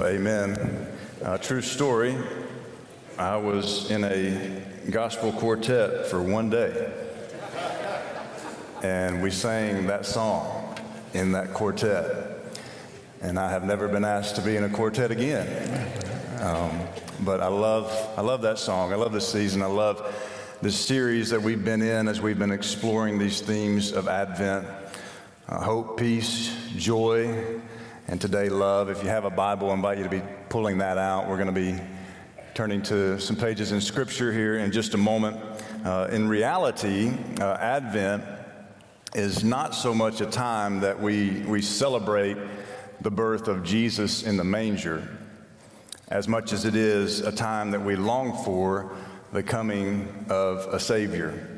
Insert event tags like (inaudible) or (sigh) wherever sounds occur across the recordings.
Amen. Uh, true story. I was in a gospel quartet for one day, and we sang that song in that quartet. And I have never been asked to be in a quartet again. Um, but I love, I love that song. I love this season. I love this series that we've been in as we've been exploring these themes of Advent uh, hope, peace, joy, and today, love. If you have a Bible, I invite you to be pulling that out. We're going to be turning to some pages in Scripture here in just a moment. Uh, in reality, uh, Advent is not so much a time that we, we celebrate the birth of Jesus in the manger, as much as it is a time that we long for the coming of a Savior.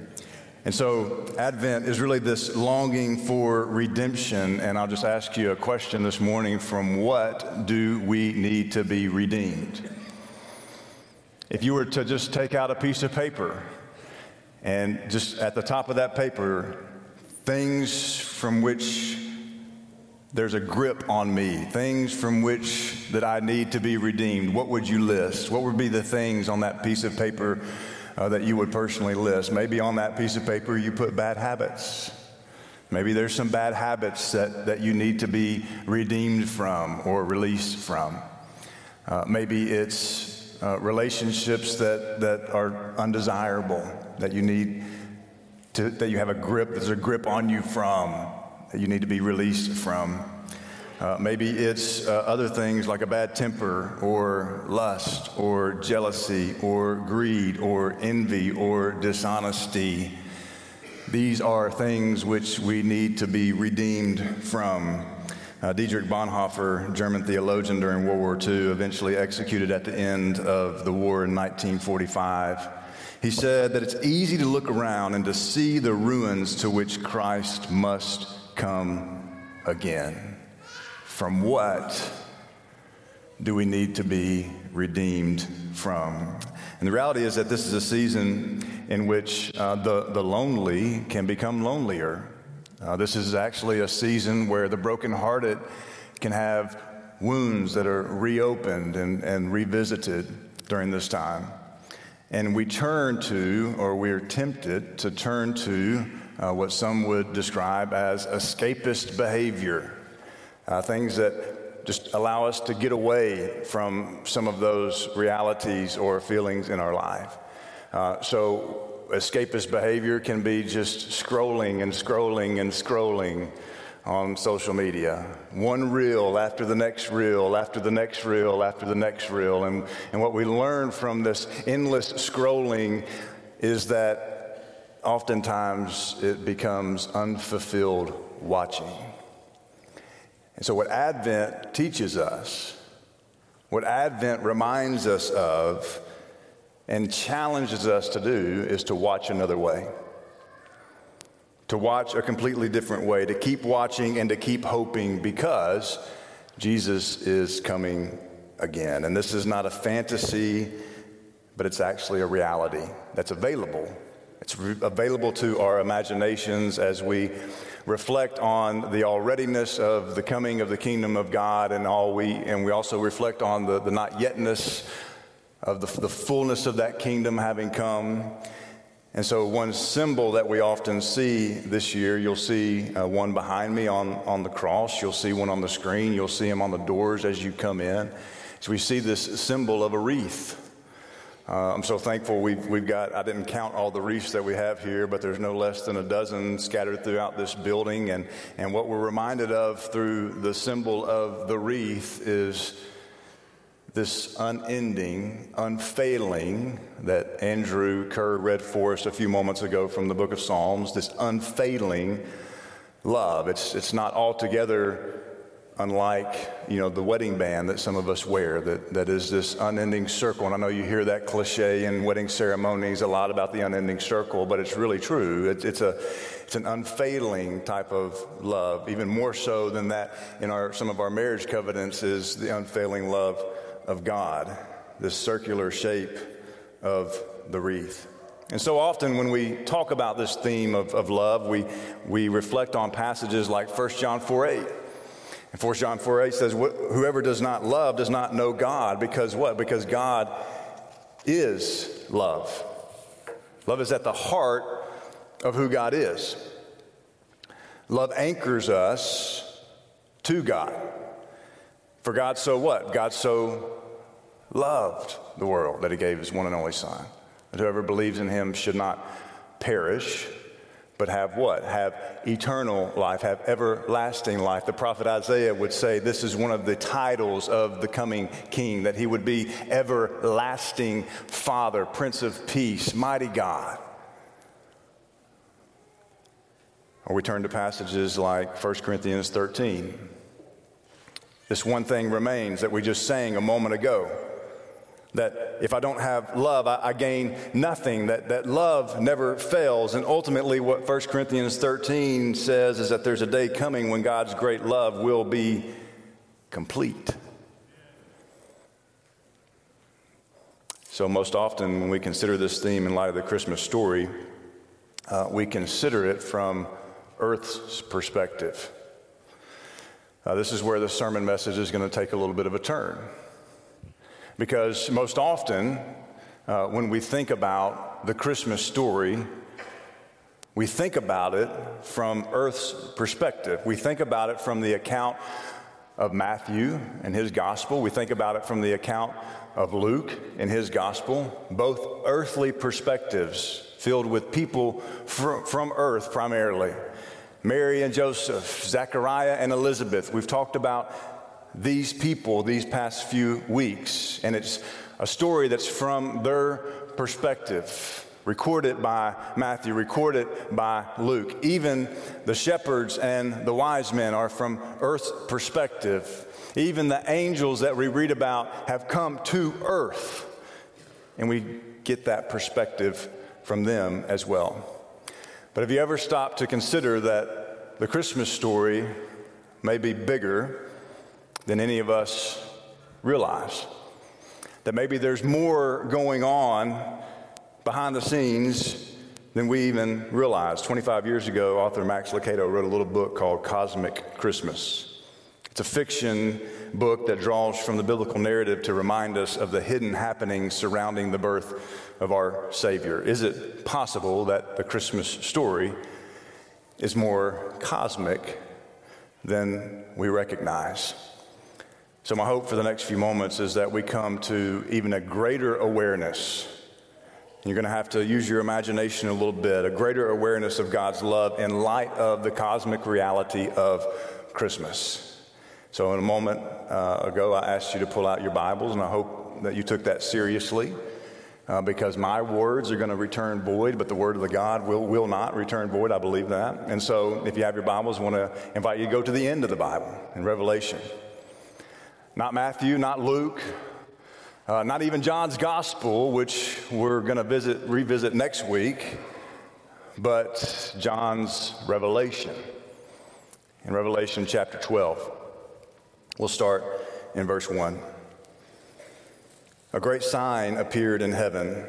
And so, Advent is really this longing for redemption. And I'll just ask you a question this morning from what do we need to be redeemed? If you were to just take out a piece of paper and just at the top of that paper, things from which there's a grip on me, things from which that I need to be redeemed, what would you list? What would be the things on that piece of paper uh, that you would personally list. Maybe on that piece of paper you put bad habits. Maybe there's some bad habits that, that you need to be redeemed from or released from. Uh, maybe it's uh, relationships that, that are undesirable, that you need to, that you have a grip, there's a grip on you from, that you need to be released from. Uh, maybe it's uh, other things like a bad temper or lust or jealousy or greed or envy or dishonesty. These are things which we need to be redeemed from. Uh, Dietrich Bonhoeffer, German theologian during World War II, eventually executed at the end of the war in 1945. He said that it's easy to look around and to see the ruins to which Christ must come again. From what do we need to be redeemed from? And the reality is that this is a season in which uh, the, the lonely can become lonelier. Uh, this is actually a season where the brokenhearted can have wounds that are reopened and, and revisited during this time. And we turn to, or we're tempted to turn to, uh, what some would describe as escapist behavior uh, things that just allow us to get away from some of those realities or feelings in our life. Uh, so, escapist behavior can be just scrolling and scrolling and scrolling on social media. One reel after the next reel, after the next reel, after the next reel. And, and what we learn from this endless scrolling is that oftentimes it becomes unfulfilled watching. And so, what Advent teaches us, what Advent reminds us of, and challenges us to do is to watch another way. To watch a completely different way, to keep watching and to keep hoping because Jesus is coming again. And this is not a fantasy, but it's actually a reality that's available. It's available to our imaginations as we reflect on the alreadiness of the coming of the kingdom of God, and all we and we also reflect on the, the not yetness of the, the fullness of that kingdom having come. And so, one symbol that we often see this year, you'll see uh, one behind me on, on the cross. You'll see one on the screen. You'll see them on the doors as you come in. So, we see this symbol of a wreath. Uh, I'm so thankful we've, we've got, I didn't count all the wreaths that we have here, but there's no less than a dozen scattered throughout this building. And, and what we're reminded of through the symbol of the wreath is this unending, unfailing, that Andrew Kerr read for us a few moments ago from the book of Psalms, this unfailing love. It's, it's not altogether unlike you know the wedding band that some of us wear that, that is this unending circle. And i know you hear that cliche in wedding ceremonies a lot about the unending circle but it's really true. It, it's a it's an unfailing type of love even more so than that in our some of our marriage covenants is the unfailing love of god this circular shape of the wreath. And so often when we talk about this theme of, of love we we reflect on passages like 1 john 4 8 And 1 John 4 8 says, Whoever does not love does not know God. Because what? Because God is love. Love is at the heart of who God is. Love anchors us to God. For God so what? God so loved the world that he gave his one and only Son. That whoever believes in him should not perish, but have what? Have eternal life, have everlasting life. The prophet Isaiah would say this is one of the titles of the coming king, that he would be everlasting Father, Prince of Peace, mighty God. Or we turn to passages like 1 Corinthians 13. This one thing remains that we just sang a moment ago that if I don't have love, I, I, gain nothing, that, that love never fails. And ultimately, what 1 Corinthians 13 says is that there's a day coming when God's great love will be complete. So, most often, when we consider this theme in light of the Christmas story, uh, we consider it from Earth's perspective. Uh, this is where the sermon message is going to take a little bit of a turn. Because most often, uh, when we think about the Christmas story, we think about it from Earth's perspective. We think about it from the account of Matthew and his gospel. We think about it from the account of Luke and his gospel, both earthly perspectives filled with people from, from earth primarily. Mary and Joseph, Zechariah and Elizabeth. We've talked about these people these past few weeks, and it's a story that's from their perspective, recorded by Matthew, recorded by Luke. Even the shepherds and the wise men are from earth's perspective. Even the angels that we read about have come to earth, and we get that perspective from them as well. But have you ever stopped to consider that the Christmas story may be bigger than any of us realize. That maybe there's more going on behind the scenes than we even realize. 25 years ago, author Max Lucado wrote a little book called Cosmic Christmas. It's a fiction book that draws from the biblical narrative to remind us of the hidden happenings surrounding the birth of our Savior. Is it possible that the Christmas story is more cosmic than we recognize? So, my hope for the next few moments is that we come to even a greater awareness. You're going to have to use your imagination a little bit, a greater awareness of God's love in light of the cosmic reality of Christmas. So, in a moment uh, ago, I asked you to pull out your Bibles, and I hope that you took that seriously. Uh, because my words are going to return void, but the word of the God will, will not return void. I believe that. And so, if you have your Bibles, I want to invite you to go to the end of the Bible in Revelation. Not Matthew, not Luke, uh, not even John's gospel, which we're going to visit, revisit next week, but John's revelation. In Revelation chapter 12, we'll start in verse 1. A great sign appeared in heaven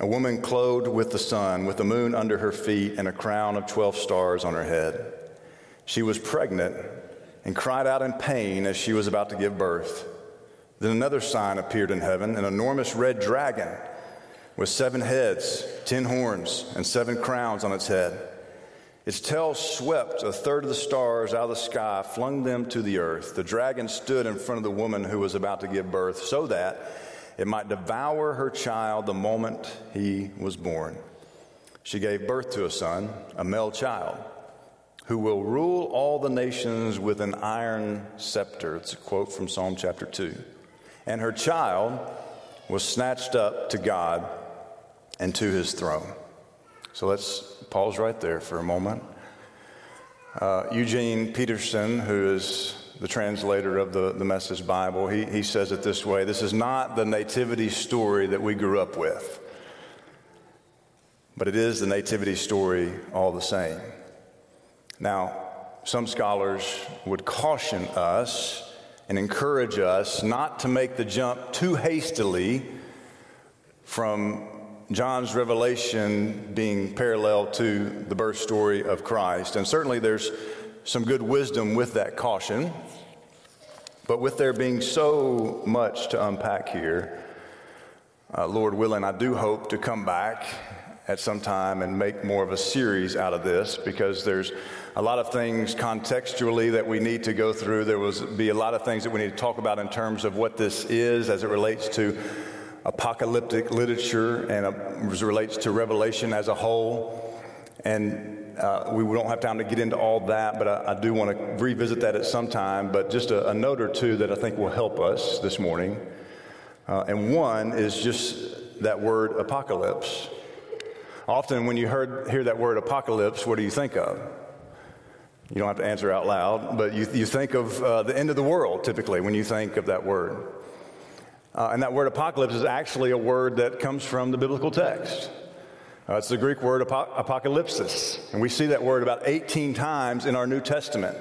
a woman clothed with the sun, with the moon under her feet, and a crown of 12 stars on her head. She was pregnant and cried out in pain as she was about to give birth. Then another sign appeared in heaven an enormous red dragon with seven heads, ten horns, and seven crowns on its head. Its tail swept a third of the stars out of the sky, flung them to the earth. The dragon stood in front of the woman who was about to give birth so that it might devour her child the moment he was born. She gave birth to a son, a male child who will rule all the nations with an iron scepter. It's a quote from Psalm chapter 2. And her child was snatched up to God and to his throne. So let's pause right there for a moment. Uh, Eugene Peterson, who is the translator of the, the Message Bible, he, he says it this way This is not the nativity story that we grew up with, but it is the nativity story all the same. Now, some scholars would caution us and encourage us not to make the jump too hastily from John's revelation being parallel to the birth story of Christ. And certainly there's some good wisdom with that caution. But with there being so much to unpack here, uh, Lord willing, I do hope to come back at some time and make more of a series out of this because there's a lot of things contextually that we need to go through. There will be a lot of things that we need to talk about in terms of what this is as it relates to apocalyptic literature and uh, as it relates to Revelation as a whole. And uh, we don't have time to get into all that, but I, I do want to revisit that at some time. But just a, a, note or two that I think will help us this morning. Uh, and one is just that word apocalypse. Often, when you heard, hear that word apocalypse, what do you think of? You don't have to answer out loud, but you, you think of uh, the end of the world typically when you think of that word. Uh, and that word apocalypse is actually a word that comes from the biblical text. Uh, it's the Greek word apo- apocalypsis. And we see that word about 18 times in our New Testament.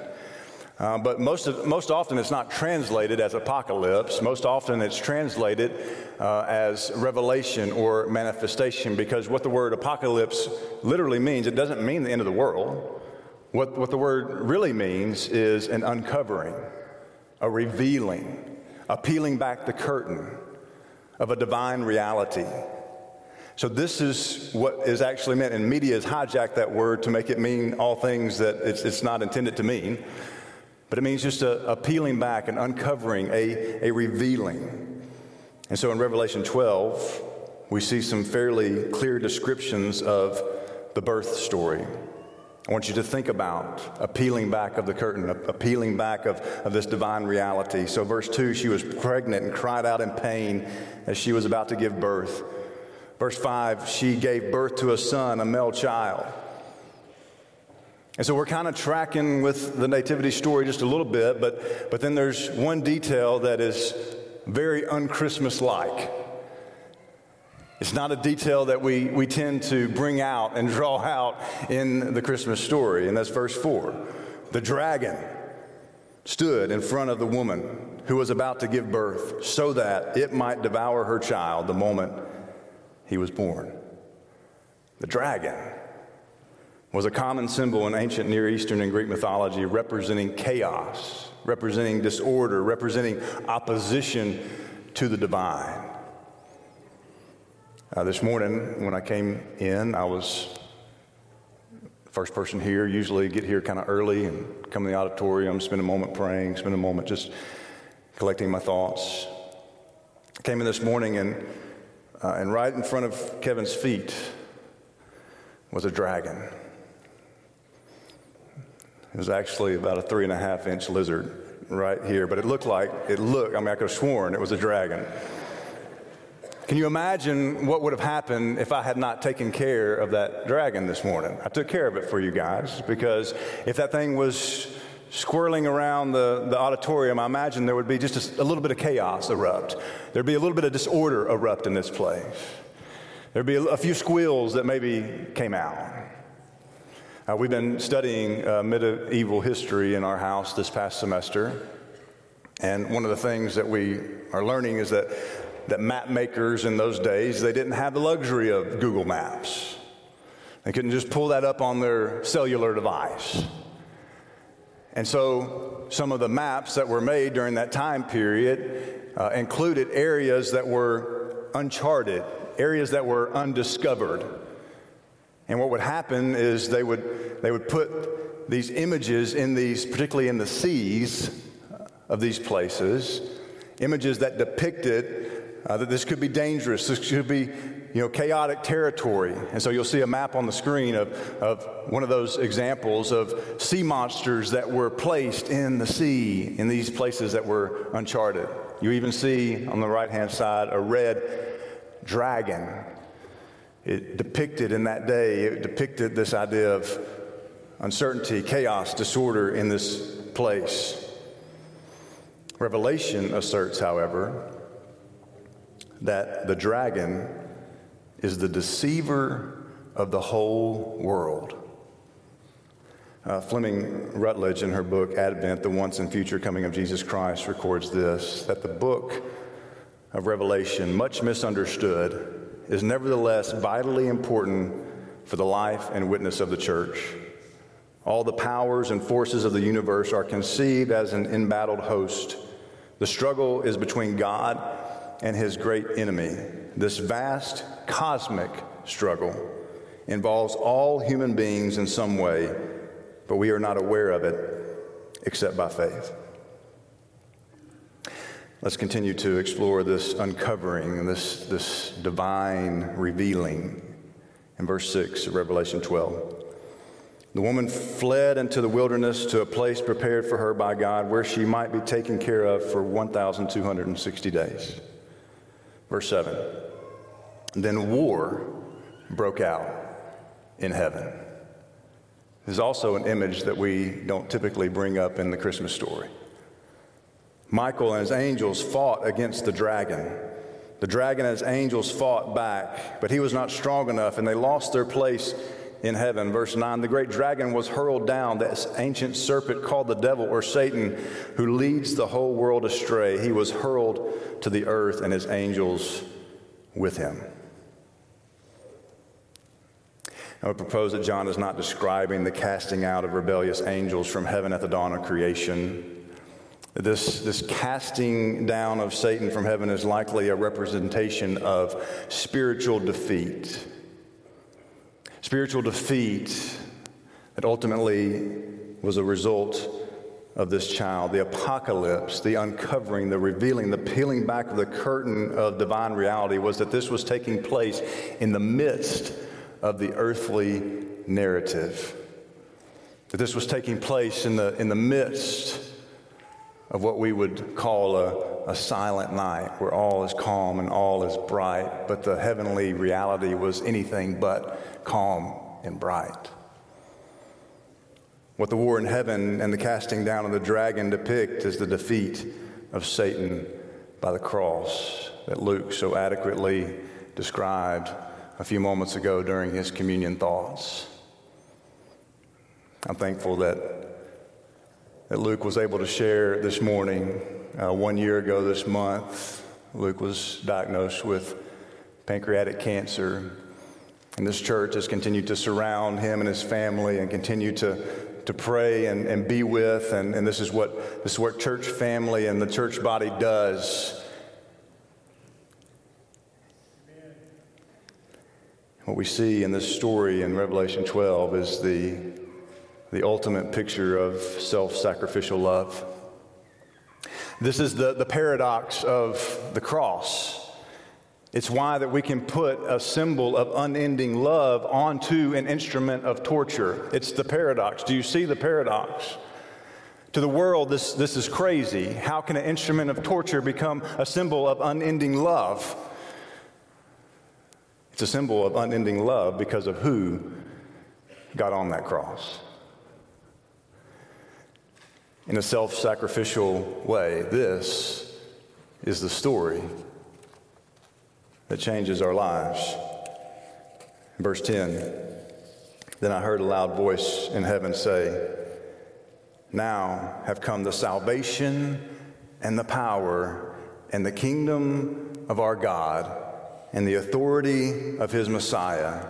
Uh, but most, of, most often it's not translated as apocalypse. Most often it's translated uh, as revelation or manifestation because what the word apocalypse literally means, it doesn't mean the end of the world. What, what the word really means is an uncovering, a revealing, a peeling back the curtain of a divine reality. So, this is what is actually meant, and media has hijacked that word to make it mean all things that it's, it's not intended to mean. But it means just a, a peeling back, an uncovering, a, a revealing. And so in Revelation 12, we see some fairly clear descriptions of the birth story. I want you to think about a peeling back of the curtain, a, a peeling back of, of this divine reality. So, verse 2 she was pregnant and cried out in pain as she was about to give birth. Verse 5 she gave birth to a son, a male child. And so we're kind of tracking with the nativity story just a little bit, but, but then there's one detail that is very unchristmas like. It's not a detail that we, we tend to bring out and draw out in the Christmas story, and that's verse 4. The dragon stood in front of the woman who was about to give birth so that it might devour her child the moment he was born. The dragon was a common symbol in ancient Near Eastern and Greek mythology representing chaos, representing disorder, representing opposition to the divine. Uh, this morning, when I came in, I was first person here. Usually, get here kind of early and come in the auditorium, spend a moment praying, spend a moment just collecting my thoughts. I came in this morning, and uh, and right in front of Kevin's feet was a dragon. It was actually about a three and a half inch lizard right here, but it looked like, it looked, I mean, I could have sworn it was a dragon. Can you imagine what would have happened if I had not taken care of that dragon this morning? I took care of it for you guys because if that thing was swirling around the, the auditorium, I imagine there would be just a, a little bit of chaos erupt. There'd be a little bit of disorder erupt in this place. There'd be a, a few squeals that maybe came out. Uh, we've been studying uh, medieval history in our house this past semester. And one of the things that we are learning is that, that map makers in those days, they didn't have the luxury of Google Maps. They couldn't just pull that up on their cellular device. And so some of the maps that were made during that time period uh, included areas that were uncharted, areas that were undiscovered. And what would happen is they would, they would put these images in these, particularly in the seas of these places, images that depicted uh, that this could be dangerous, this could be you know, chaotic territory. And so you'll see a map on the screen of, of one of those examples of sea monsters that were placed in the sea in these places that were uncharted. You even see on the right hand side a red dragon it depicted in that day, it depicted this idea of uncertainty, chaos, disorder in this place. Revelation asserts, however, that the dragon is the deceiver of the whole world. Uh, Fleming Rutledge, in her book Advent, The Once and Future Coming of Jesus Christ, records this that the book of Revelation, much misunderstood, is nevertheless vitally important for the life and witness of the church. All the powers and forces of the universe are conceived as an embattled host The struggle is between God and his great enemy. This vast cosmic struggle involves all human beings in some way, but we are not aware of it except by faith. Let's continue to explore this uncovering, this, this divine revealing in verse 6 of Revelation 12. The woman fled into the wilderness to a place prepared for her by God where she might be taken care of for 1,260 days. Verse 7. Then war broke out in heaven. This is also an image that we don't typically bring up in the Christmas story. Michael and his angels fought against the dragon. The dragon and his angels fought back, but he was not strong enough, and they lost their place in heaven. Verse 9 The great dragon was hurled down, this ancient serpent called the devil or Satan, who leads the whole world astray. He was hurled to the earth, and his angels with him. I would propose that John is not describing the casting out of rebellious angels from heaven at the dawn of creation. This, this casting down of Satan from heaven is likely a representation of spiritual defeat. Spiritual defeat that ultimately was a result of this child. The apocalypse, the uncovering, the revealing, the peeling back of the curtain of divine reality was that this was taking place in the midst of the earthly narrative. That this was taking place in the, in the midst of what we would call a, a silent night where all is calm and all is bright, but the heavenly reality was anything but calm and bright. What the war in heaven and the casting down of the dragon depict is the defeat of Satan by the cross that Luke so adequately described a few moments ago during his communion thoughts. I'm thankful that that Luke was able to share this morning. Uh, one year ago this month, Luke was diagnosed with pancreatic cancer. And this church has continued to surround him and his family and continue to, to pray and, and be with. And, and this, is what, this is what church family and the church body does. What we see in this story in Revelation 12 is the the ultimate picture of self sacrificial love. This is the, the paradox of the cross. It's why that we can put a symbol of unending love onto an instrument of torture. It's the paradox. Do you see the paradox? To the world, this, this is crazy. How can an instrument of torture become a symbol of unending love? It's a symbol of unending love because of who got on that cross in a self sacrificial way. This is the story that changes our lives. Verse 10 Then I heard a loud voice in heaven say, Now have come the salvation and the power and the kingdom of our God and the authority of his Messiah.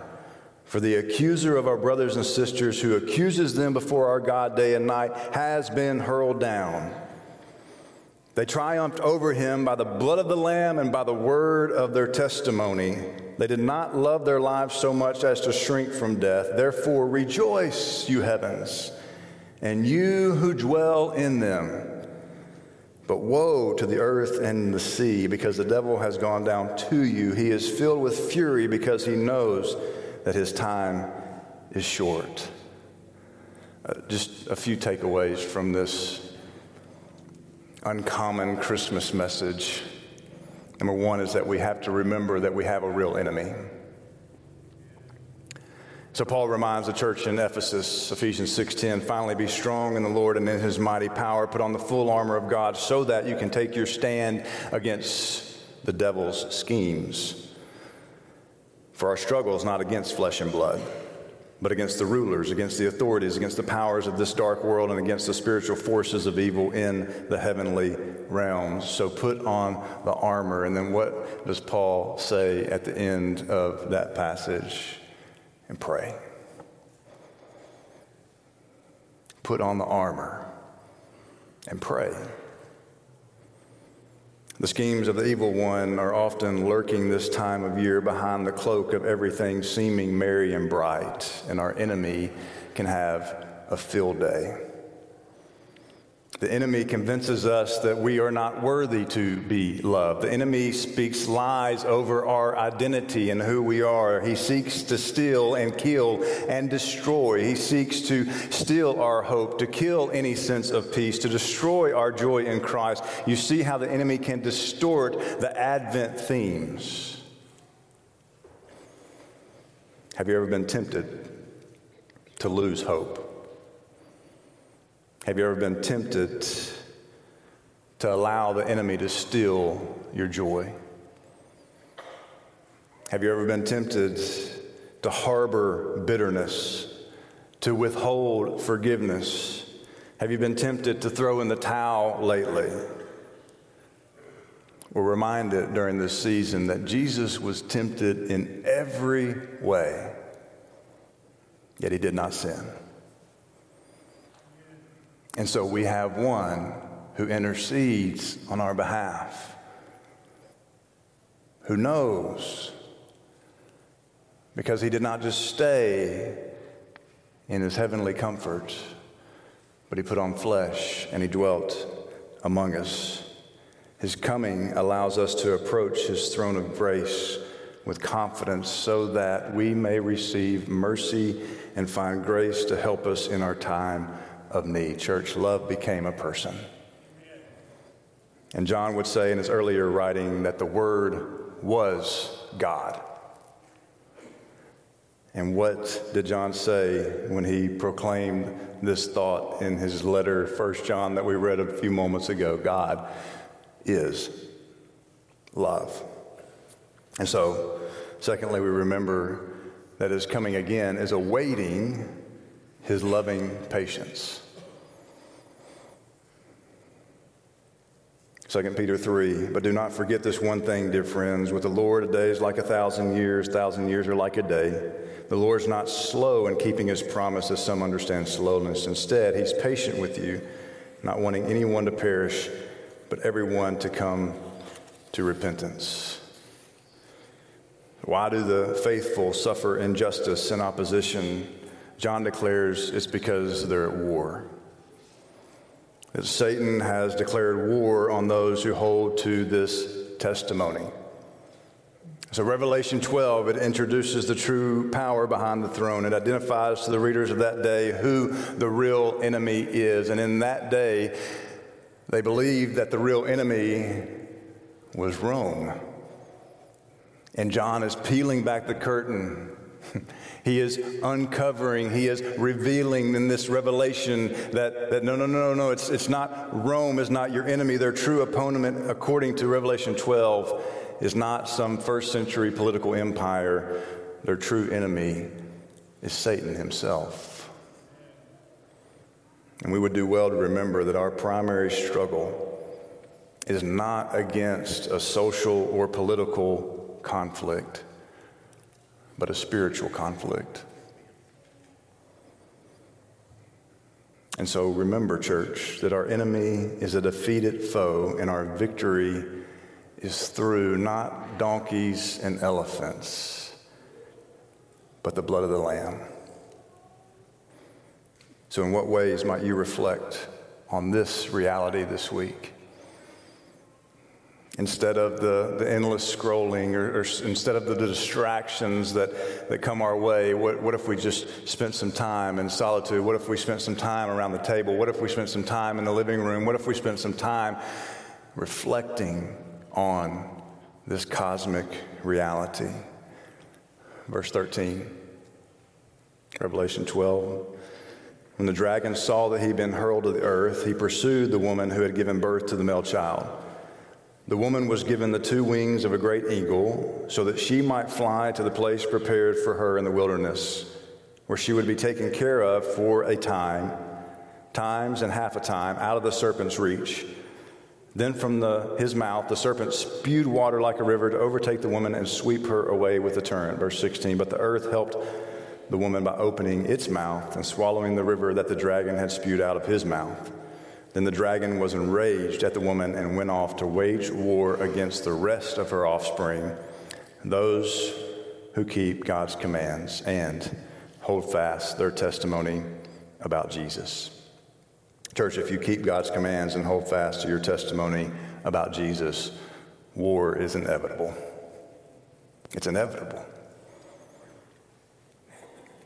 For the accuser of our brothers and sisters who accuses them before our God day and night has been hurled down. They triumphed over him by the blood of the Lamb and by the word of their testimony. They did not love their lives so much as to shrink from death. Therefore, rejoice, you heavens, and you who dwell in them. But woe to the earth and the sea, because the devil has gone down to you. He is filled with fury because he knows that his time is short. Uh, just a few takeaways from this uncommon Christmas message. Number one is that we have to remember that we have a real enemy. So Paul reminds the church in Ephesus, Ephesians 6:10, finally be strong in the Lord and in his mighty power, put on the full armor of God so that you can take your stand against the devil's schemes. For our struggle is not against flesh and blood, but against the rulers, against the authorities, against the powers of this dark world, and against the spiritual forces of evil in the heavenly realms. So put on the armor. And then what does Paul say at the end of that passage? And pray. Put on the armor and pray. The schemes of the evil one are often lurking this time of year behind the cloak of everything seeming merry and bright, and our enemy can have a field day. The enemy convinces us that we are not worthy to be loved. The enemy speaks lies over our identity and who we are. He seeks to steal and kill and destroy. He seeks to steal our hope, to kill any sense of peace, to destroy our joy in Christ. You see how the enemy can distort the Advent themes. Have you ever been tempted to lose hope? Have you ever been tempted to allow the enemy to steal your joy? Have you ever been tempted to harbor bitterness, to withhold forgiveness? Have you been tempted to throw in the towel lately? We're reminded during this season that Jesus was tempted in every way, yet he did not sin. And so we have one who intercedes on our behalf, who knows, because he did not just stay in his heavenly comfort, but he put on flesh and he dwelt among us. His coming allows us to approach his throne of grace with confidence so that we may receive mercy and find grace to help us in our time of me. Church, love became a person. And John would say in his earlier writing that the Word was God. And what did John say when he proclaimed this thought in his letter, 1 John, that we read a few moments ago? God is love. And so, secondly, we remember that his coming again is awaiting his loving patience. 2 Peter 3, but do not forget this one thing, dear friends. With the Lord, a day is like a thousand years, thousand years are like a day. The Lord's not slow in keeping his promise, as some understand slowness. Instead, he's patient with you, not wanting anyone to perish, but everyone to come to repentance. Why do the faithful suffer injustice and opposition? John declares it's because they're at war. That Satan has declared war on those who hold to this testimony. So, Revelation 12, it introduces the true power behind the throne. It identifies to the readers of that day who the real enemy is. And in that day, they believed that the real enemy was Rome. And John is peeling back the curtain (laughs) He is uncovering, he is revealing in this revelation that, that no, no, no, no, it's, it's not Rome is not your enemy. Their true opponent, according to Revelation 12, is not some first century political empire. Their true enemy is Satan himself. And we would do well to remember that our primary struggle is not against a social or political conflict but a spiritual conflict. And so remember, church, that our enemy is a defeated foe, and our victory is through not donkeys and elephants, but the blood of the Lamb. So, in what ways might you reflect on this reality this week? Instead of the, the endless scrolling or, or, instead of the distractions that, that come our way, what, what if we just spent some time in solitude? What if we spent some time around the table? What if we spent some time in the living room? What if we spent some time reflecting on this cosmic reality? Verse 13, Revelation 12. When the dragon saw that he had been hurled to the earth, he pursued the woman who had given birth to the male child. The woman was given the two wings of a great eagle so that she might fly to the place prepared for her in the wilderness, where she would be taken care of for a time, times and half a time, out of the serpent's reach. Then from the, his mouth the serpent spewed water like a river to overtake the woman and sweep her away with a torrent. Verse 16. But the earth helped the woman by opening its mouth and swallowing the river that the dragon had spewed out of his mouth. Then the dragon was enraged at the woman and went off to wage war against the rest of her offspring, those who keep God's commands and hold fast their testimony about Jesus. Church, if you keep God's commands and hold fast to your testimony about Jesus, war is inevitable. It's inevitable.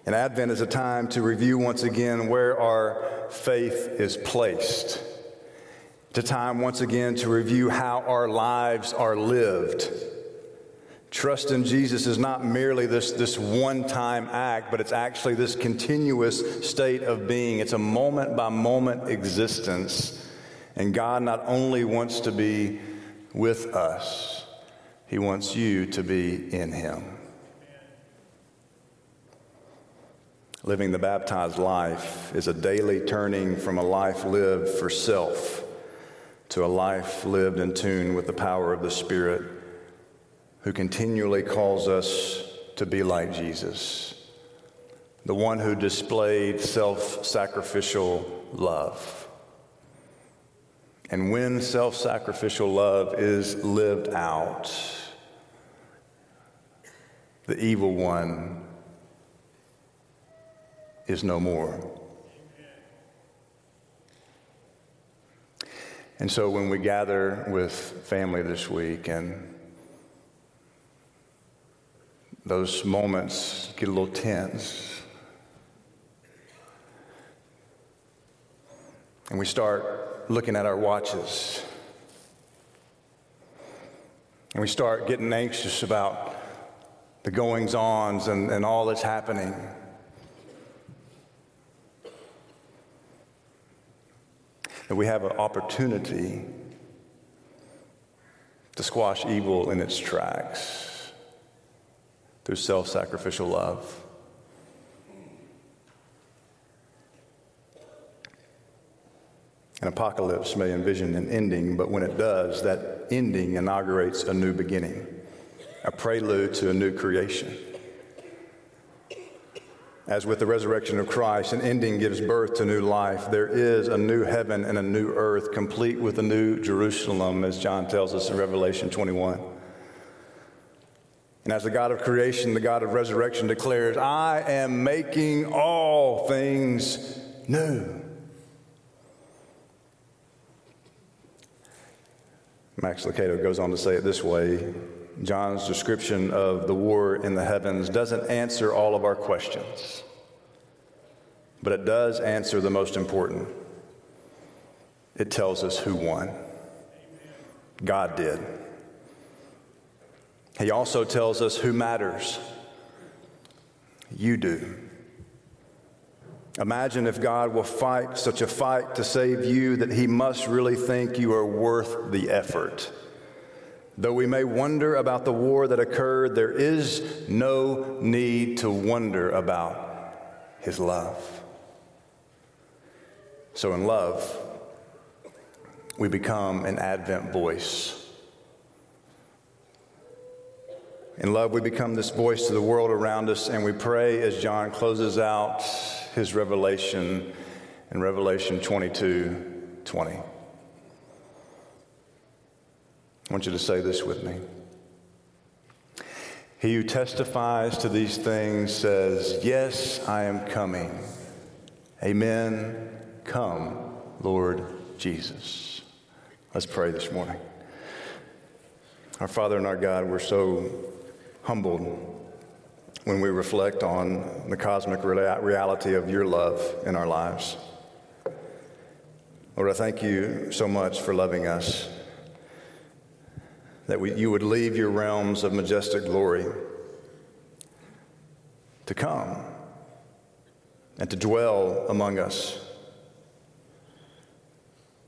And Advent is a time to review once again where our faith is placed. A time once again to review how our lives are lived. Trust in Jesus is not merely this, this one time act, but it's actually this continuous state of being. It's a moment by moment existence. And God not only wants to be with us, He wants you to be in Him. Living the baptized life is a daily turning from a life lived for self to a life lived in tune with the power of the Spirit who continually calls us to be like Jesus, the one who displayed self sacrificial love. And when self sacrificial love is lived out, the evil one is no more. And so when we gather with family this week and those moments get a little tense, and we start looking at our watches, and we start getting anxious about the goings ons and, and all that's happening. That we have an opportunity to squash evil in its tracks through self sacrificial love. An apocalypse may envision an ending, but when it does, that ending inaugurates a new beginning, a prelude to a new creation. As with the resurrection of Christ, an ending gives birth to new life. There is a new heaven and a new earth, complete with a new Jerusalem, as John tells us in Revelation 21. And as the God of creation, the God of resurrection declares, I am making all things new. Max Lucado goes on to say it this way John's description of the war in the heavens doesn't answer all of our questions, but it does answer the most important. It tells us who won. God did. He also tells us who matters. You do. Imagine if God will fight such a fight to save you that he must really think you are worth the effort. Though we may wonder about the war that occurred, there is no need to wonder about his love. So, in love, we become an Advent voice. In love, we become this voice to the world around us, and we pray as John closes out his revelation in Revelation 22 20. I want you to say this with me. He who testifies to these things says, Yes, I am coming. Amen. Come, Lord Jesus. Let's pray this morning. Our Father and our God, we're so humbled when we reflect on the cosmic reality of your love in our lives. Lord, I thank you so much for loving us that we, you would leave your realms of majestic glory to come and to dwell among us.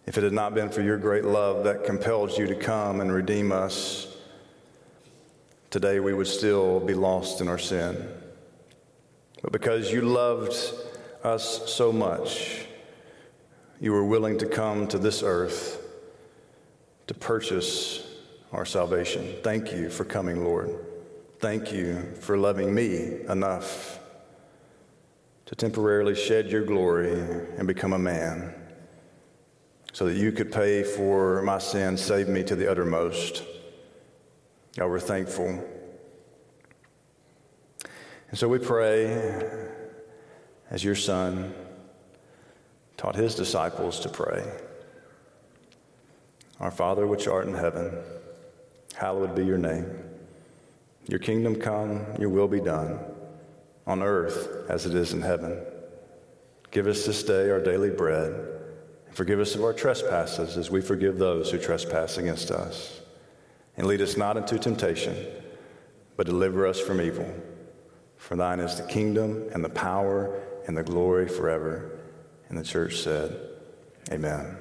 If it had not been for your great love that compelled you to come and redeem us, today we would still be lost in our sin. But because you loved us so much, you were willing to come to this earth to purchase our salvation. Thank you for coming, Lord. Thank you for loving me enough to temporarily shed your glory and become a man so that you could pay for my sins, save me to the uttermost. God, we're thankful. And so we pray as your son taught his disciples to pray. Our Father, which art in heaven, hallowed be your name. Your kingdom come, your will be done, on earth as it is in heaven. Give us this day our daily bread, and forgive us of our trespasses as we forgive those who trespass against us. And lead us not into temptation, but deliver us from evil. For thine is the kingdom and the power and the glory forever. And the church said, Amen.